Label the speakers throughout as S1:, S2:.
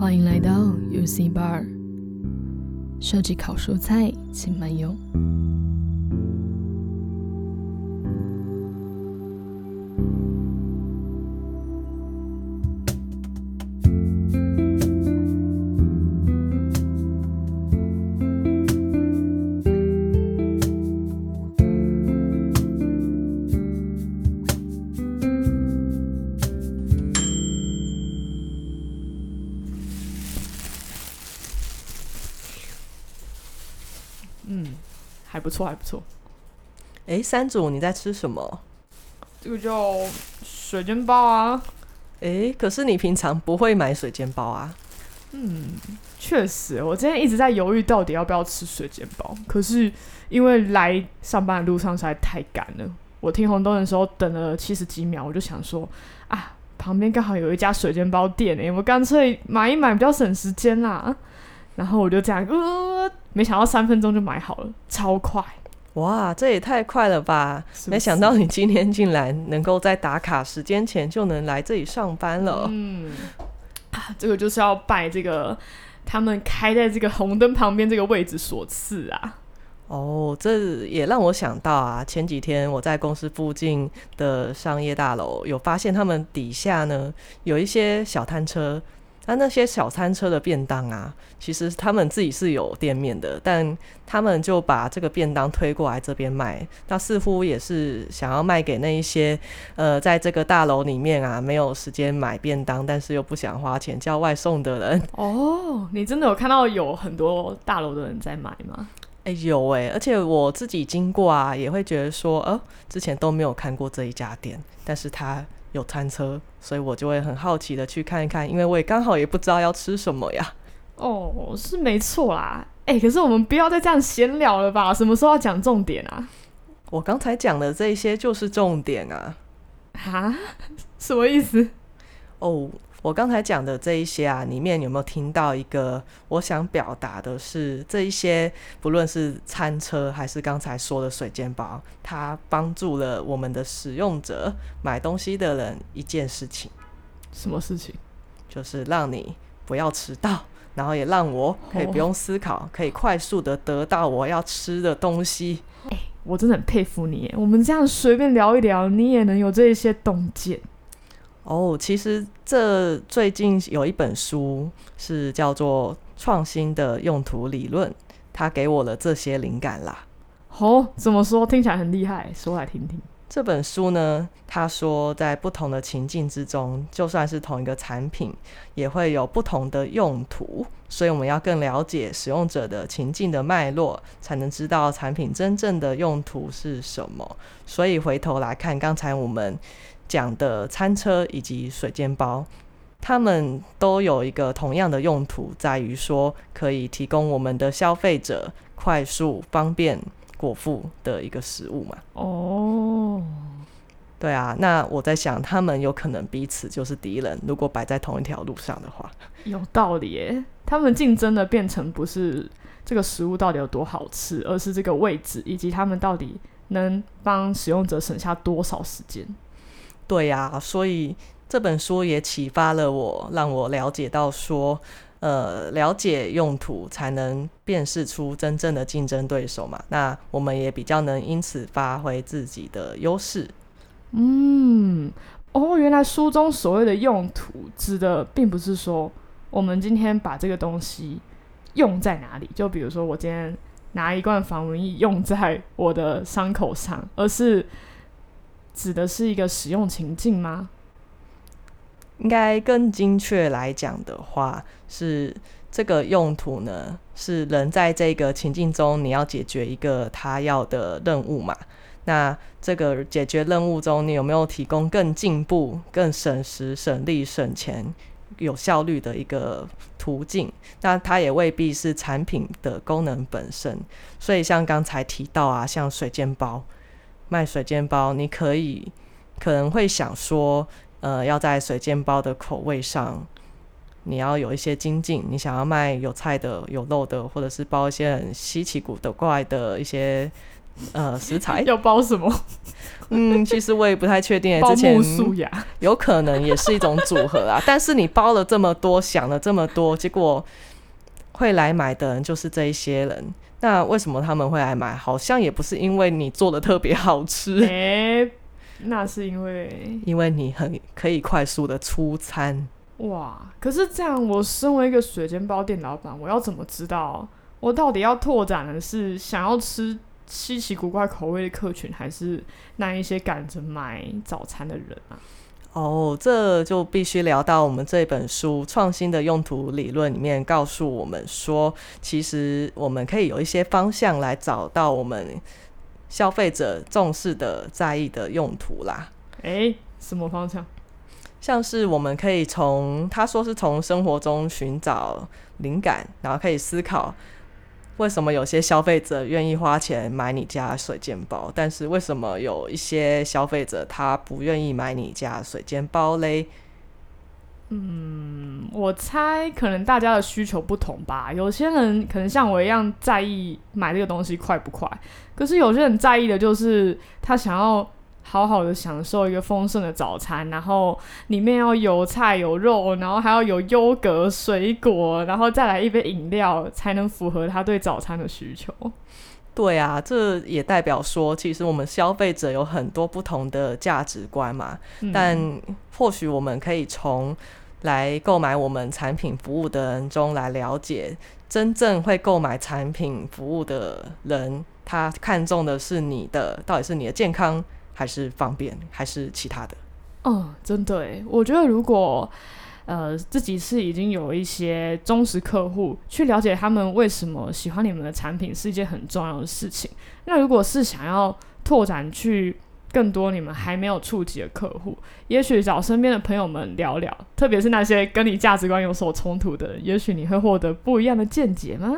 S1: 欢迎来到 UC Bar，设计烤蔬菜，请慢用。
S2: 错，还不错。
S3: 哎，三组，你在吃什么？
S2: 这个叫水煎包啊。
S3: 哎，可是你平常不会买水煎包啊？
S2: 嗯，确实，我今天一直在犹豫到底要不要吃水煎包。可是因为来上班的路上实在太赶了，我听红灯的时候等了七十几秒，我就想说啊，旁边刚好有一家水煎包店，哎，我干脆买一买，比较省时间啦。然后我就这样，呃，没想到三分钟就买好了，超快！
S3: 哇，这也太快了吧！是是？没想到你今天竟然能够在打卡时间前就能来这里上班了。嗯，
S2: 啊，这个就是要拜这个他们开在这个红灯旁边这个位置所赐啊。
S3: 哦，这也让我想到啊，前几天我在公司附近的商业大楼有发现他们底下呢有一些小摊车。那那些小餐车的便当啊，其实他们自己是有店面的，但他们就把这个便当推过来这边卖。那似乎也是想要卖给那一些呃，在这个大楼里面啊，没有时间买便当，但是又不想花钱叫外送的人。
S2: 哦，你真的有看到有很多大楼的人在买吗？
S3: 哎、欸，有哎、欸，而且我自己经过啊，也会觉得说，呃，之前都没有看过这一家店，但是他。有餐车，所以我就会很好奇的去看一看，因为我也刚好也不知道要吃什么呀。
S2: 哦，是没错啦。哎、欸，可是我们不要再这样闲聊了吧？什么时候要讲重点啊？
S3: 我刚才讲的这些就是重点啊。
S2: 哈？什么意思？
S3: 哦。我刚才讲的这一些啊，里面有没有听到一个我想表达的是，这一些不论是餐车还是刚才说的水煎包，它帮助了我们的使用者买东西的人一件事情。
S2: 什么事情？
S3: 就是让你不要迟到，然后也让我可以不用思考，可以快速的得到我要吃的东西。
S2: 欸，我真的很佩服你，我们这样随便聊一聊，你也能有这一些洞见。
S3: 哦，其实这最近有一本书是叫做《创新的用途理论》，它给我了这些灵感啦。
S2: 哦，怎么说？听起来很厉害，说来听听。
S3: 这本书呢，他说在不同的情境之中，就算是同一个产品，也会有不同的用途，所以我们要更了解使用者的情境的脉络，才能知道产品真正的用途是什么。所以回头来看，刚才我们。讲的餐车以及水煎包，他们都有一个同样的用途，在于说可以提供我们的消费者快速、方便、果腹的一个食物嘛。哦，对啊，那我在想，他们有可能彼此就是敌人，如果摆在同一条路上的话，
S2: 有道理耶。他们竞争的变成不是这个食物到底有多好吃，而是这个位置以及他们到底能帮使用者省下多少时间。
S3: 对呀、啊，所以这本书也启发了我，让我了解到说，呃，了解用途才能辨识出真正的竞争对手嘛。那我们也比较能因此发挥自己的优势。
S2: 嗯，哦，原来书中所谓的用途，指的并不是说我们今天把这个东西用在哪里，就比如说我今天拿一罐防蚊液用在我的伤口上，而是。指的是一个使用情境吗？
S3: 应该更精确来讲的话，是这个用途呢，是人在这个情境中，你要解决一个他要的任务嘛。那这个解决任务中，你有没有提供更进步、更省时、省力、省钱、有效率的一个途径？那它也未必是产品的功能本身。所以像刚才提到啊，像水煎包。卖水煎包，你可以可能会想说，呃，要在水煎包的口味上，你要有一些精进。你想要卖有菜的、有肉的，或者是包一些很稀奇古怪的一些呃食材。
S2: 要包什么？
S3: 嗯，其实我也不太确定。
S2: 包
S3: 之前
S2: 素雅
S3: 有可能也是一种组合啊。但是你包了这么多，想了这么多，结果会来买的人就是这一些人。那为什么他们会来买？好像也不是因为你做的特别好吃。
S2: 欸那是因为，
S3: 因为你很可以快速的出餐。
S2: 哇！可是这样，我身为一个水煎包店老板，我要怎么知道我到底要拓展的是想要吃稀奇古怪口味的客群，还是那一些赶着买早餐的人啊？
S3: 哦，这就必须聊到我们这本书《创新的用途理论》里面告诉我们说，其实我们可以有一些方向来找到我们。消费者重视的、在意的用途啦，
S2: 诶，什么方向？
S3: 像是我们可以从他说是从生活中寻找灵感，然后可以思考为什么有些消费者愿意花钱买你家水煎包，但是为什么有一些消费者他不愿意买你家水煎包嘞？
S2: 嗯，我猜可能大家的需求不同吧。有些人可能像我一样在意买这个东西快不快，可是有些人在意的就是他想要好好的享受一个丰盛的早餐，然后里面要有菜有肉，然后还要有优格、水果，然后再来一杯饮料，才能符合他对早餐的需求。
S3: 对啊，这也代表说，其实我们消费者有很多不同的价值观嘛。嗯、但或许我们可以从来购买我们产品服务的人中来了解，真正会购买产品服务的人，他看重的是你的，到底是你的健康，还是方便，还是其他的？
S2: 嗯，真的，我觉得如果呃自己是已经有一些忠实客户，去了解他们为什么喜欢你们的产品，是一件很重要的事情。那如果是想要拓展去。更多你们还没有触及的客户，也许找身边的朋友们聊聊，特别是那些跟你价值观有所冲突的人，也许你会获得不一样的见解吗？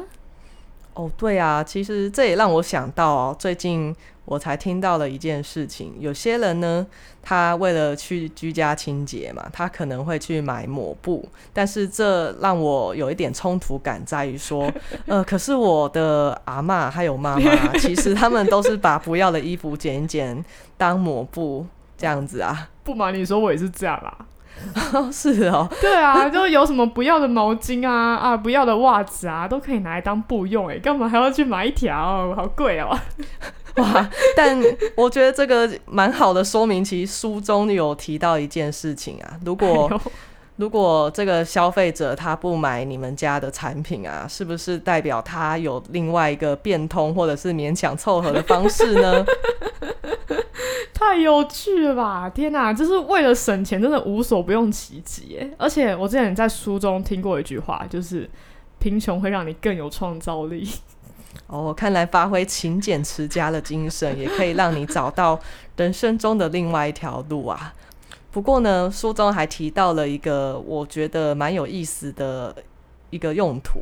S3: 哦，对啊，其实这也让我想到哦，最近我才听到了一件事情，有些人呢，他为了去居家清洁嘛，他可能会去买抹布，但是这让我有一点冲突感，在于说，呃，可是我的阿嬷还有妈妈，其实他们都是把不要的衣服剪一剪当抹布这样子啊。
S2: 不瞒你说，我也是这样啦。
S3: 是哦，
S2: 对啊，就有什么不要的毛巾啊啊，不要的袜子啊，都可以拿来当布用哎，干嘛还要去买一条？好贵哦！
S3: 哇，但我觉得这个蛮好的说明，其实书中有提到一件事情啊，如果、哎、如果这个消费者他不买你们家的产品啊，是不是代表他有另外一个变通或者是勉强凑合的方式呢？
S2: 太有趣了吧！天哪，就是为了省钱，真的无所不用其极。而且我之前在书中听过一句话，就是贫穷会让你更有创造力。
S3: 哦，看来发挥勤俭持家的精神，也可以让你找到人生中的另外一条路啊。不过呢，书中还提到了一个我觉得蛮有意思的一个用途，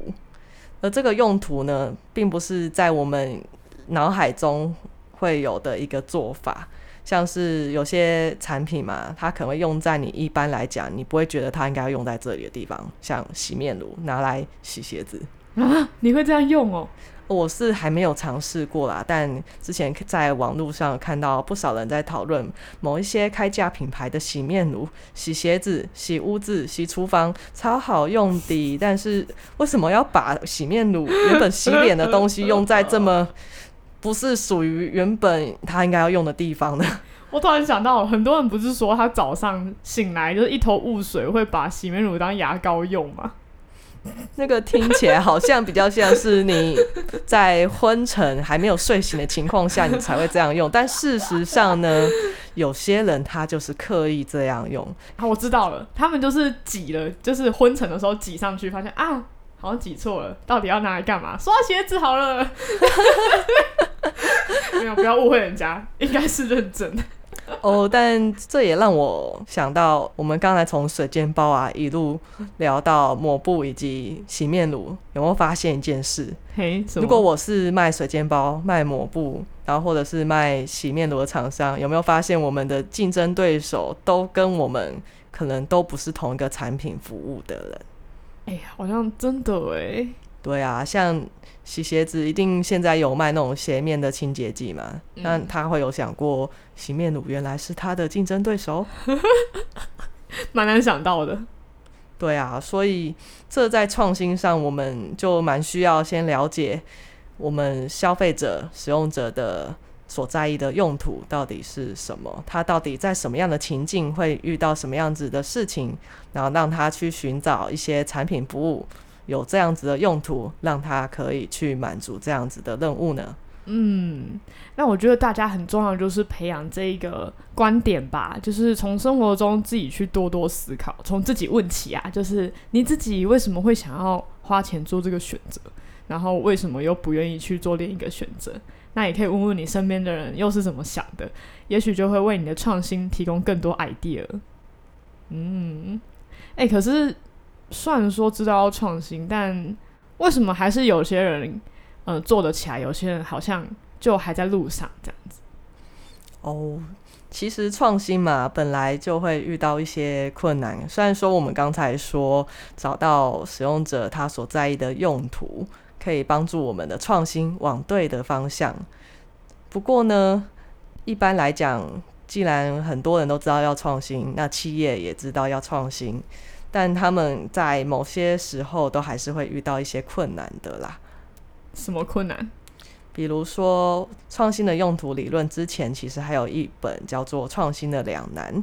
S3: 而这个用途呢，并不是在我们脑海中会有的一个做法。像是有些产品嘛，它可能会用在你一般来讲，你不会觉得它应该要用在这里的地方，像洗面乳拿来洗鞋子
S2: 啊，你会这样用哦？
S3: 我是还没有尝试过啦，但之前在网络上看到不少人在讨论某一些开价品牌的洗面乳，洗鞋子、洗屋子、洗厨房超好用的，但是为什么要把洗面乳原本洗脸的东西用在这么？不是属于原本他应该要用的地方的。
S2: 我突然想到，很多人不是说他早上醒来就是一头雾水，会把洗面乳当牙膏用吗？
S3: 那个听起来好像比较像是你在昏沉还没有睡醒的情况下，你才会这样用。但事实上呢，有些人他就是刻意这样用。
S2: 啊，我知道了，他们就是挤了，就是昏沉的时候挤上去，发现啊。好像挤错了，到底要拿来干嘛？刷鞋子好了。不要误会人家，应该是认真的。
S3: 哦，但这也让我想到，我们刚才从水煎包啊一路聊到抹布以及洗面乳，有没有发现一件事？
S2: 嘿，
S3: 如果我是卖水煎包、卖抹布，然后或者是卖洗面乳的厂商，有没有发现我们的竞争对手都跟我们可能都不是同一个产品服务的人？
S2: 哎呀，好像真的哎，
S3: 对啊，像洗鞋子，一定现在有卖那种鞋面的清洁剂嘛？那、嗯、他会有想过洗面乳原来是他的竞争对手？
S2: 蛮难想到的。
S3: 对啊，所以这在创新上，我们就蛮需要先了解我们消费者、使用者的所在意的用途到底是什么，他到底在什么样的情境会遇到什么样子的事情，然后让他去寻找一些产品服务有这样子的用途，让他可以去满足这样子的任务呢？
S2: 嗯，那我觉得大家很重要就是培养这一个观点吧，就是从生活中自己去多多思考，从自己问起啊，就是你自己为什么会想要花钱做这个选择，然后为什么又不愿意去做另一个选择？那也可以问问你身边的人又是怎么想的，也许就会为你的创新提供更多 idea。嗯，哎、可是虽然说知道要创新，但为什么还是有些人？嗯，做得起来，有些人好像就还在路上这样子。
S3: 哦，其实创新嘛，本来就会遇到一些困难。虽然说我们刚才说找到使用者他所在意的用途，可以帮助我们的创新往对的方向。不过呢，一般来讲，既然很多人都知道要创新，那企业也知道要创新，但他们在某些时候都还是会遇到一些困难的啦。
S2: 什么困难？
S3: 比如说，创新的用途理论之前其实还有一本叫做《创新的两难》。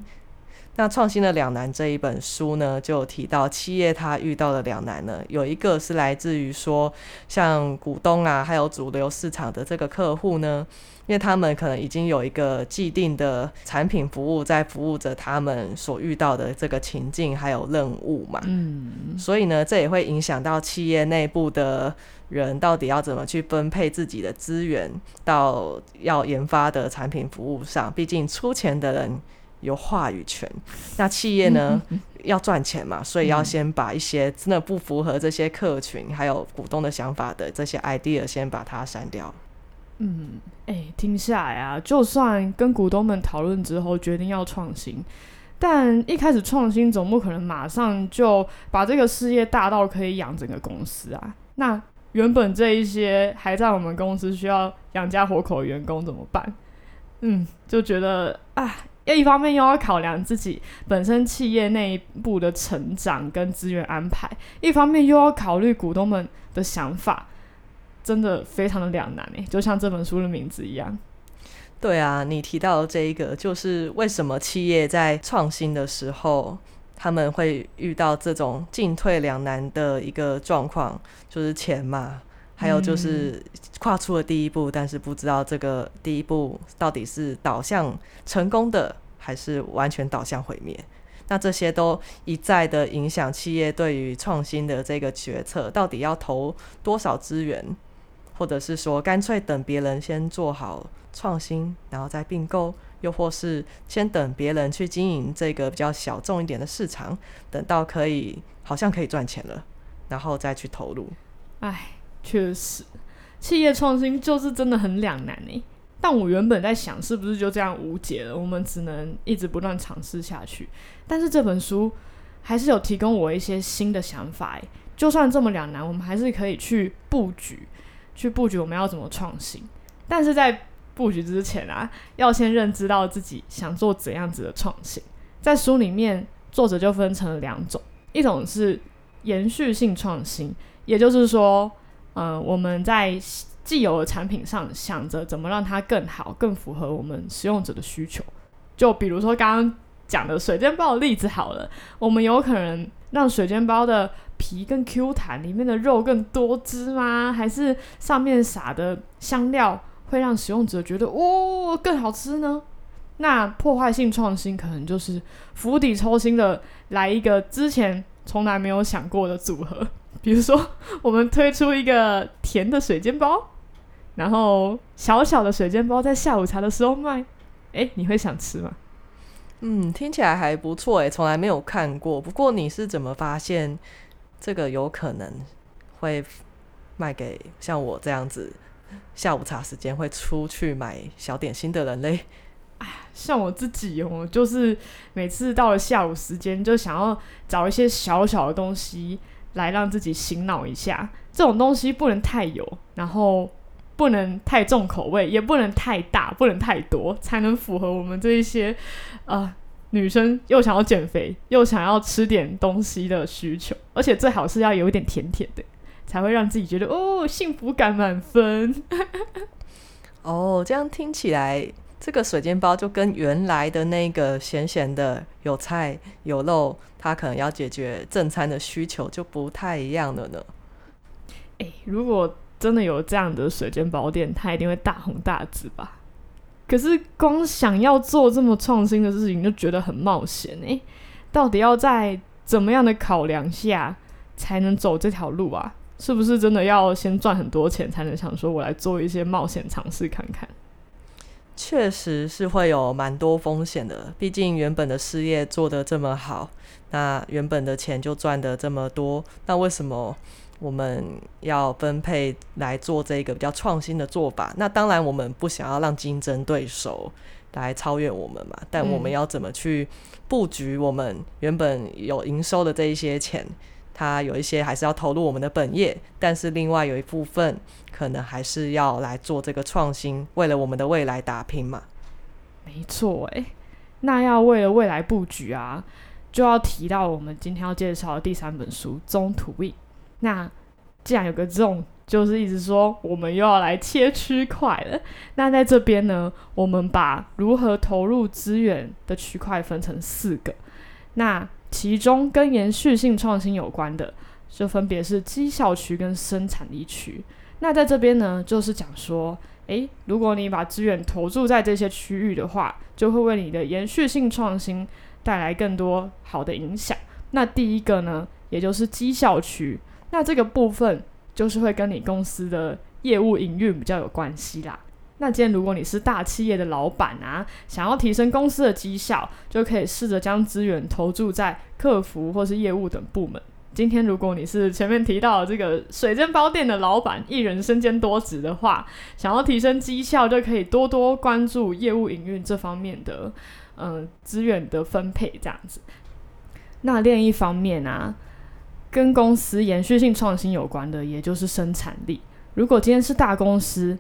S3: 那《创新的两难》这一本书呢，就提到企业它遇到的两难呢，有一个是来自于说，像股东啊，还有主流市场的这个客户呢，因为他们可能已经有一个既定的产品服务在服务着他们所遇到的这个情境还有任务嘛。嗯。所以呢，这也会影响到企业内部的人到底要怎么去分配自己的资源到要研发的产品服务上。毕竟出钱的人。有话语权，那企业呢，嗯、要赚钱嘛，所以要先把一些真的不符合这些客群、嗯、还有股东的想法的这些 idea 先把它删掉。
S2: 嗯，哎、听下来啊，就算跟股东们讨论之后决定要创新，但一开始创新总不可能马上就把这个事业大到可以养整个公司啊。那原本这一些还在我们公司需要养家活口的员工怎么办？嗯，就觉得啊。一方面又要考量自己本身企业内部的成长跟资源安排，一方面又要考虑股东们的想法，真的非常的两难诶，就像这本书的名字一样。
S3: 对啊，你提到的这一个，就是为什么企业在创新的时候，他们会遇到这种进退两难的一个状况，就是钱嘛。还有就是跨出了第一步，但是不知道这个第一步到底是导向成功的，还是完全导向毁灭。那这些都一再的影响企业对于创新的这个决策，到底要投多少资源，或者是说干脆等别人先做好创新，然后再并购，又或是先等别人去经营这个比较小众一点的市场，等到可以好像可以赚钱了，然后再去投入。
S2: 唉。确实，企业创新就是真的很两难呢。但我原本在想，是不是就这样无解了？我们只能一直不断尝试下去。但是这本书还是有提供我一些新的想法。就算这么两难，我们还是可以去布局，去布局我们要怎么创新。但是在布局之前啊，要先认知到自己想做怎样子的创新。在书里面，作者就分成了两种，一种是延续性创新，也就是说。嗯、呃，我们在既有的产品上想着怎么让它更好、更符合我们使用者的需求。就比如说刚刚讲的水煎包的例子好了，我们有可能让水煎包的皮更 Q 弹，里面的肉更多汁吗？还是上面撒的香料会让使用者觉得哦更好吃呢？那破坏性创新可能就是釜底抽薪的来一个之前从来没有想过的组合。比如说，我们推出一个甜的水煎包，然后小小的水煎包在下午茶的时候卖，诶，你会想吃吗？
S3: 嗯，听起来还不错诶，从来没有看过。不过你是怎么发现这个有可能会卖给像我这样子下午茶时间会出去买小点心的人嘞？
S2: 哎，像我自己哦，就是每次到了下午时间，就想要找一些小小的东西。来让自己醒脑一下。这种东西不能太油，然后不能太重口味，也不能太大，不能太多，才能符合我们这一些呃女生又想要减肥又想要吃点东西的需求。而且最好是要有一点甜甜的，才会让自己觉得哦幸福感满分。
S3: 哦，这样听起来，这个水煎包就跟原来的那个咸咸的有菜有肉，它可能要解决正餐的需求就不太一样了呢。
S2: 欸，如果真的有这样的水煎包店，它一定会大红大紫吧？可是光想要做这么创新的事情，就觉得很冒险欸。到底要在怎么样的考量下才能走这条路啊？是不是真的要先赚很多钱，才能想说我来做一些冒险尝试看看？
S3: 确实是会有蛮多风险的，毕竟原本的事业做得这么好，那原本的钱就赚得这么多，那为什么？我们要分配来做这个比较创新的做法，那当然我们不想要让竞争对手来超越我们嘛，但我们要怎么去布局我们原本有营收的这一些钱，它有一些还是要投入我们的本业，但是另外有一部分可能还是要来做这个创新，为了我们的未来打拼嘛。
S2: 没错，诶，那要为了未来布局啊，就要提到我们今天要介绍的第三本书《to Win》。那既然有个 zone，就是意思说我们又要来切区块了。那在这边呢，我们把如何投入资源的区块分成四个。那其中跟延续性创新有关的，就分别是绩效区跟生产力区。那在这边呢，就是讲说，诶，如果你把资源投注在这些区域的话，就会为你的延续性创新带来更多好的影响。那第一个呢，也就是绩效区。那这个部分就是会跟你公司的业务营运比较有关系啦。那今天如果你是大企业的老板啊，想要提升公司的绩效，就可以试着将资源投注在客服或是业务等部门。今天如果你是前面提到的这个水煎包店的老板，一人身兼多职的话，想要提升绩效，就可以多多关注业务营运这方面的嗯资源的分配这样子。那另一方面啊。跟公司延续性创新有关的，也就是生产力。如果今天是大公司，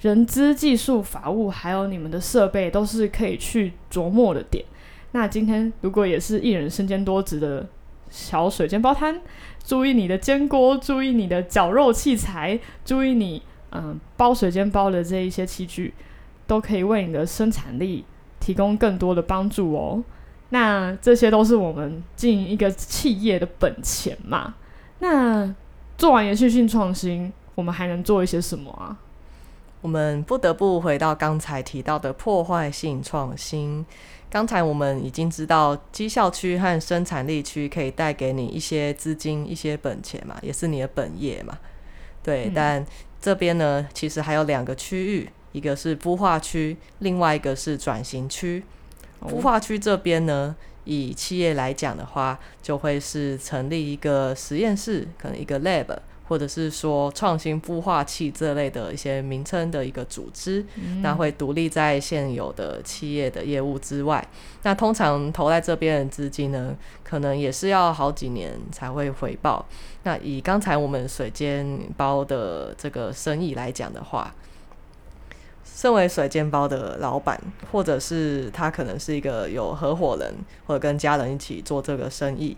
S2: 人资、技术、法务，还有你们的设备，都是可以去琢磨的点。那今天如果也是一人身兼多职的小水煎包摊，注意你的煎锅，注意你的绞肉器材，注意你嗯包水煎包的这一些器具，都可以为你的生产力提供更多的帮助哦。那这些都是我们经营一个企业的本钱嘛。那做完延续性创新，我们还能做一些什么啊？
S3: 我们不得不回到刚才提到的破坏性创新。刚才我们已经知道绩效区和生产力区可以带给你一些资金、一些本钱嘛，也是你的本业嘛。对，嗯、但这边呢，其实还有两个区域，一个是孵化区，另外一个是转型区。孵化区这边呢，以企业来讲的话，就会是成立一个实验室，可能一个 lab，或者是说创新孵化器这类的一些名称的一个组织，嗯、那会独立在现有的企业的业务之外。那通常投在这边的资金呢，可能也是要好几年才会回报。那以刚才我们水煎包的这个生意来讲的话，身为水煎包的老板，或者是他可能是一个有合伙人，或者跟家人一起做这个生意，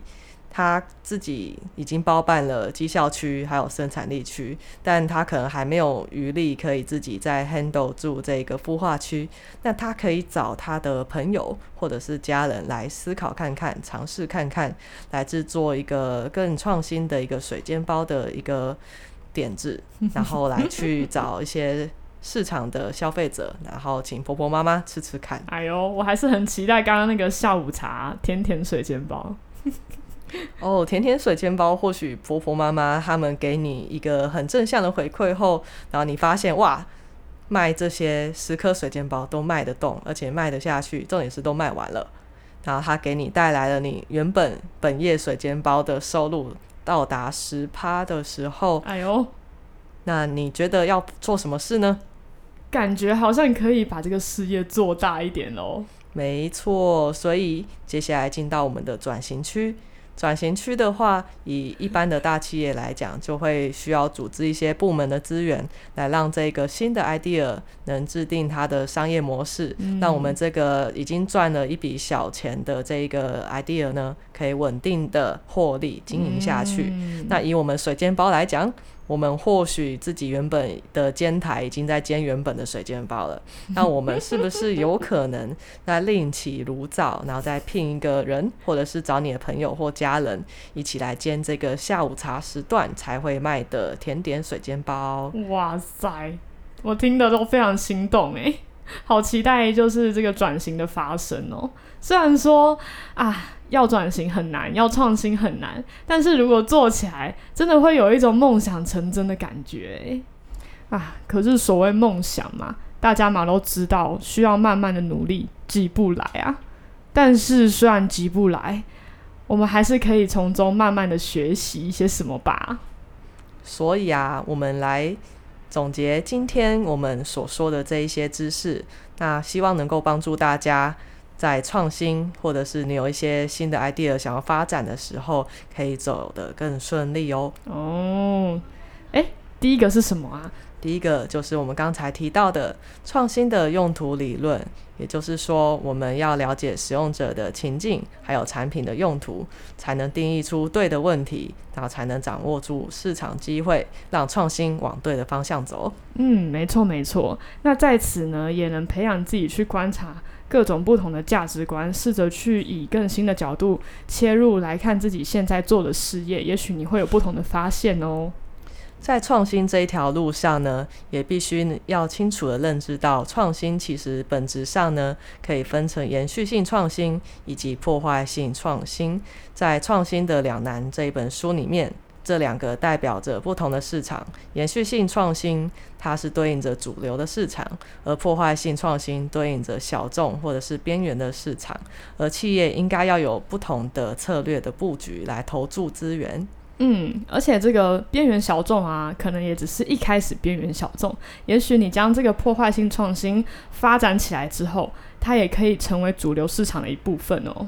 S3: 他自己已经包办了绩效区还有生产力区，但他可能还没有余力可以自己再 handle 住这个孵化区，那他可以找他的朋友或者是家人来思考看看，尝试看看，来制作一个更创新的一个水煎包的一个点子，然后来去找一些。市场的消费者，然后请婆婆妈妈吃吃看。
S2: 哎呦，我还是很期待刚刚那个下午茶甜甜水煎包。
S3: 哦，甜甜水煎包，或许婆婆妈妈他们给你一个很正向的回馈后，然后你发现哇，卖这些十颗水煎包都卖得动，而且卖得下去，重点是都卖完了。然后他给你带来了你原本本业水煎包的收入到达十趴的时候，
S2: 哎呦，
S3: 那你觉得要做什么事呢？
S2: 感觉好像可以把这个事业做大一点哦。
S3: 没错，所以接下来进到我们的转型区，转型区的话，以一般的大企业来讲，就会需要组织一些部门的资源，来让这个新的 idea 能制定它的商业模式，嗯、让我们这个已经赚了一笔小钱的这一个 idea 呢，可以稳定的获利经营下去。嗯、那以我们水煎包来讲。我们或许自己原本的煎台已经在煎原本的水煎包了，那我们是不是有可能 再另起炉灶，然后再聘一个人，或者是找你的朋友或家人一起来煎这个下午茶时段才会卖的甜点水煎包？
S2: 哇塞，我听得都非常心动诶，好期待就是这个转型的发生哦。虽然说啊。要转型很难，要创新很难，但是如果做起来，真的会有一种梦想成真的感觉啊！可是所谓梦想嘛，大家嘛都知道，需要慢慢的努力，急不来啊。但是虽然急不来，我们还是可以从中慢慢的学习一些什么吧。
S3: 所以啊，我们来总结今天我们所说的这一些知识，那希望能够帮助大家。在创新，或者是你有一些新的 idea 想要发展的时候，可以走得更顺利哦。
S2: 哦，诶，第一个是什么啊？
S3: 第一个就是我们刚才提到的创新的用途理论，也就是说，我们要了解使用者的情境，还有产品的用途，才能定义出对的问题，然后才能掌握住市场机会，让创新往对的方向走。
S2: 嗯，没错没错。那在此呢，也能培养自己去观察。各种不同的价值观，试着去以更新的角度切入来看自己现在做的事业，也许你会有不同的发现哦。
S3: 在创新这一条路上呢，也必须要清楚地认知到，创新其实本质上呢，可以分成延续性创新以及破坏性创新。在《创新的两难》这一本书里面。这两个代表着不同的市场，延续性创新它是对应着主流的市场，而破坏性创新对应着小众或者是边缘的市场，而企业应该要有不同的策略的布局来投注资源。
S2: 嗯，而且这个边缘小众啊，可能也只是一开始边缘小众，也许你将这个破坏性创新发展起来之后，它也可以成为主流市场的一部分哦。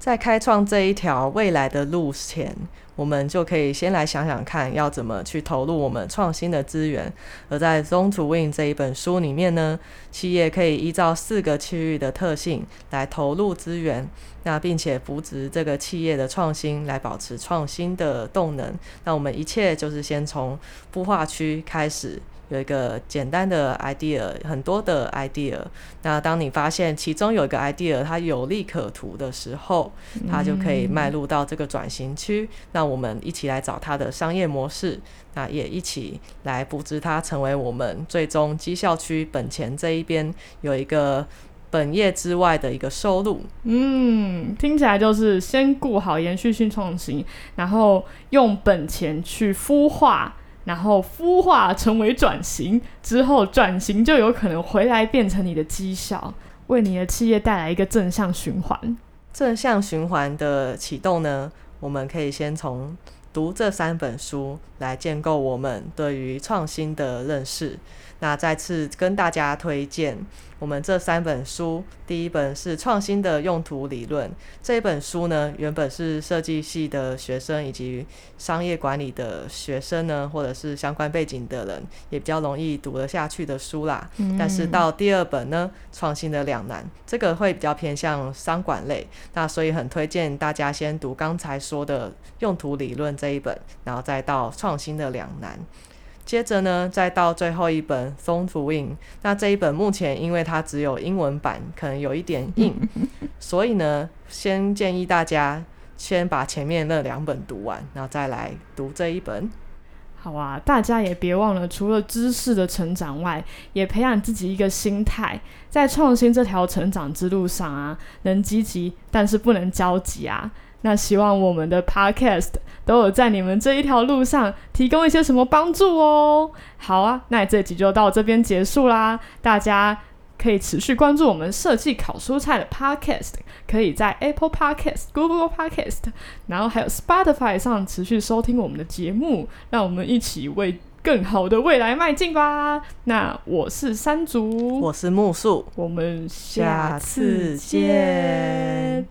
S3: 在开创这一条未来的路前，我们就可以先来想想看，要怎么去投入我们创新的资源。而在《Zone to Win》这一本书里面呢，企业可以依照四个区域的特性来投入资源，那并且扶植这个企业的创新，来保持创新的动能。那我们一切就是先从孵化区开始。有一个简单的 idea，很多的 idea。那当你发现其中有一个 idea 它有利可图的时候，它就可以迈入到这个转型区。那我们一起来找它的商业模式，那也一起来布置它，成为我们最终绩效区本钱这一边有一个本业之外的一个收入。
S2: 嗯，听起来就是先顾好延续性创新，然后用本钱去孵化。然后孵化成为转型之后，转型就有可能回来变成你的绩效，为你的企业带来一个正向循环。
S3: 正向循环的启动呢，我们可以先从读这三本书来建构我们对于创新的认识。那再次跟大家推荐我们这三本书，第一本是《创新的用途理论》。这一本书呢，原本是设计系的学生以及商业管理的学生呢，或者是相关背景的人，也比较容易读得下去的书啦。嗯。但是到第二本呢，《创新的两难》，这个会比较偏向商管类，那所以很推荐大家先读刚才说的用途理论这一本，然后再到《创新的两难》。接着呢，再到最后一本《Zone to Win》，那这一本目前因为它只有英文版，可能有一点硬，所以呢，先建议大家先把前面那两本读完，然后再来读这一本。
S2: 好啊，大家也别忘了，除了知识的成长外，也培养自己一个心态，在创新这条成长之路上啊，能积极，但是不能焦急啊。那希望我们的 Podcast 都有在你们这一条路上提供一些什么帮助哦。好啊，那这集就到这边结束啦。大家可以持续关注我们设计烤蔬菜的 Podcast，可以在 Apple Podcast、Google Podcast，然后还有 Spotify 上持续收听我们的节目，让我们一起为更好的未来迈进吧。那我是山竹，
S3: 我是木树，
S2: 我们下次见。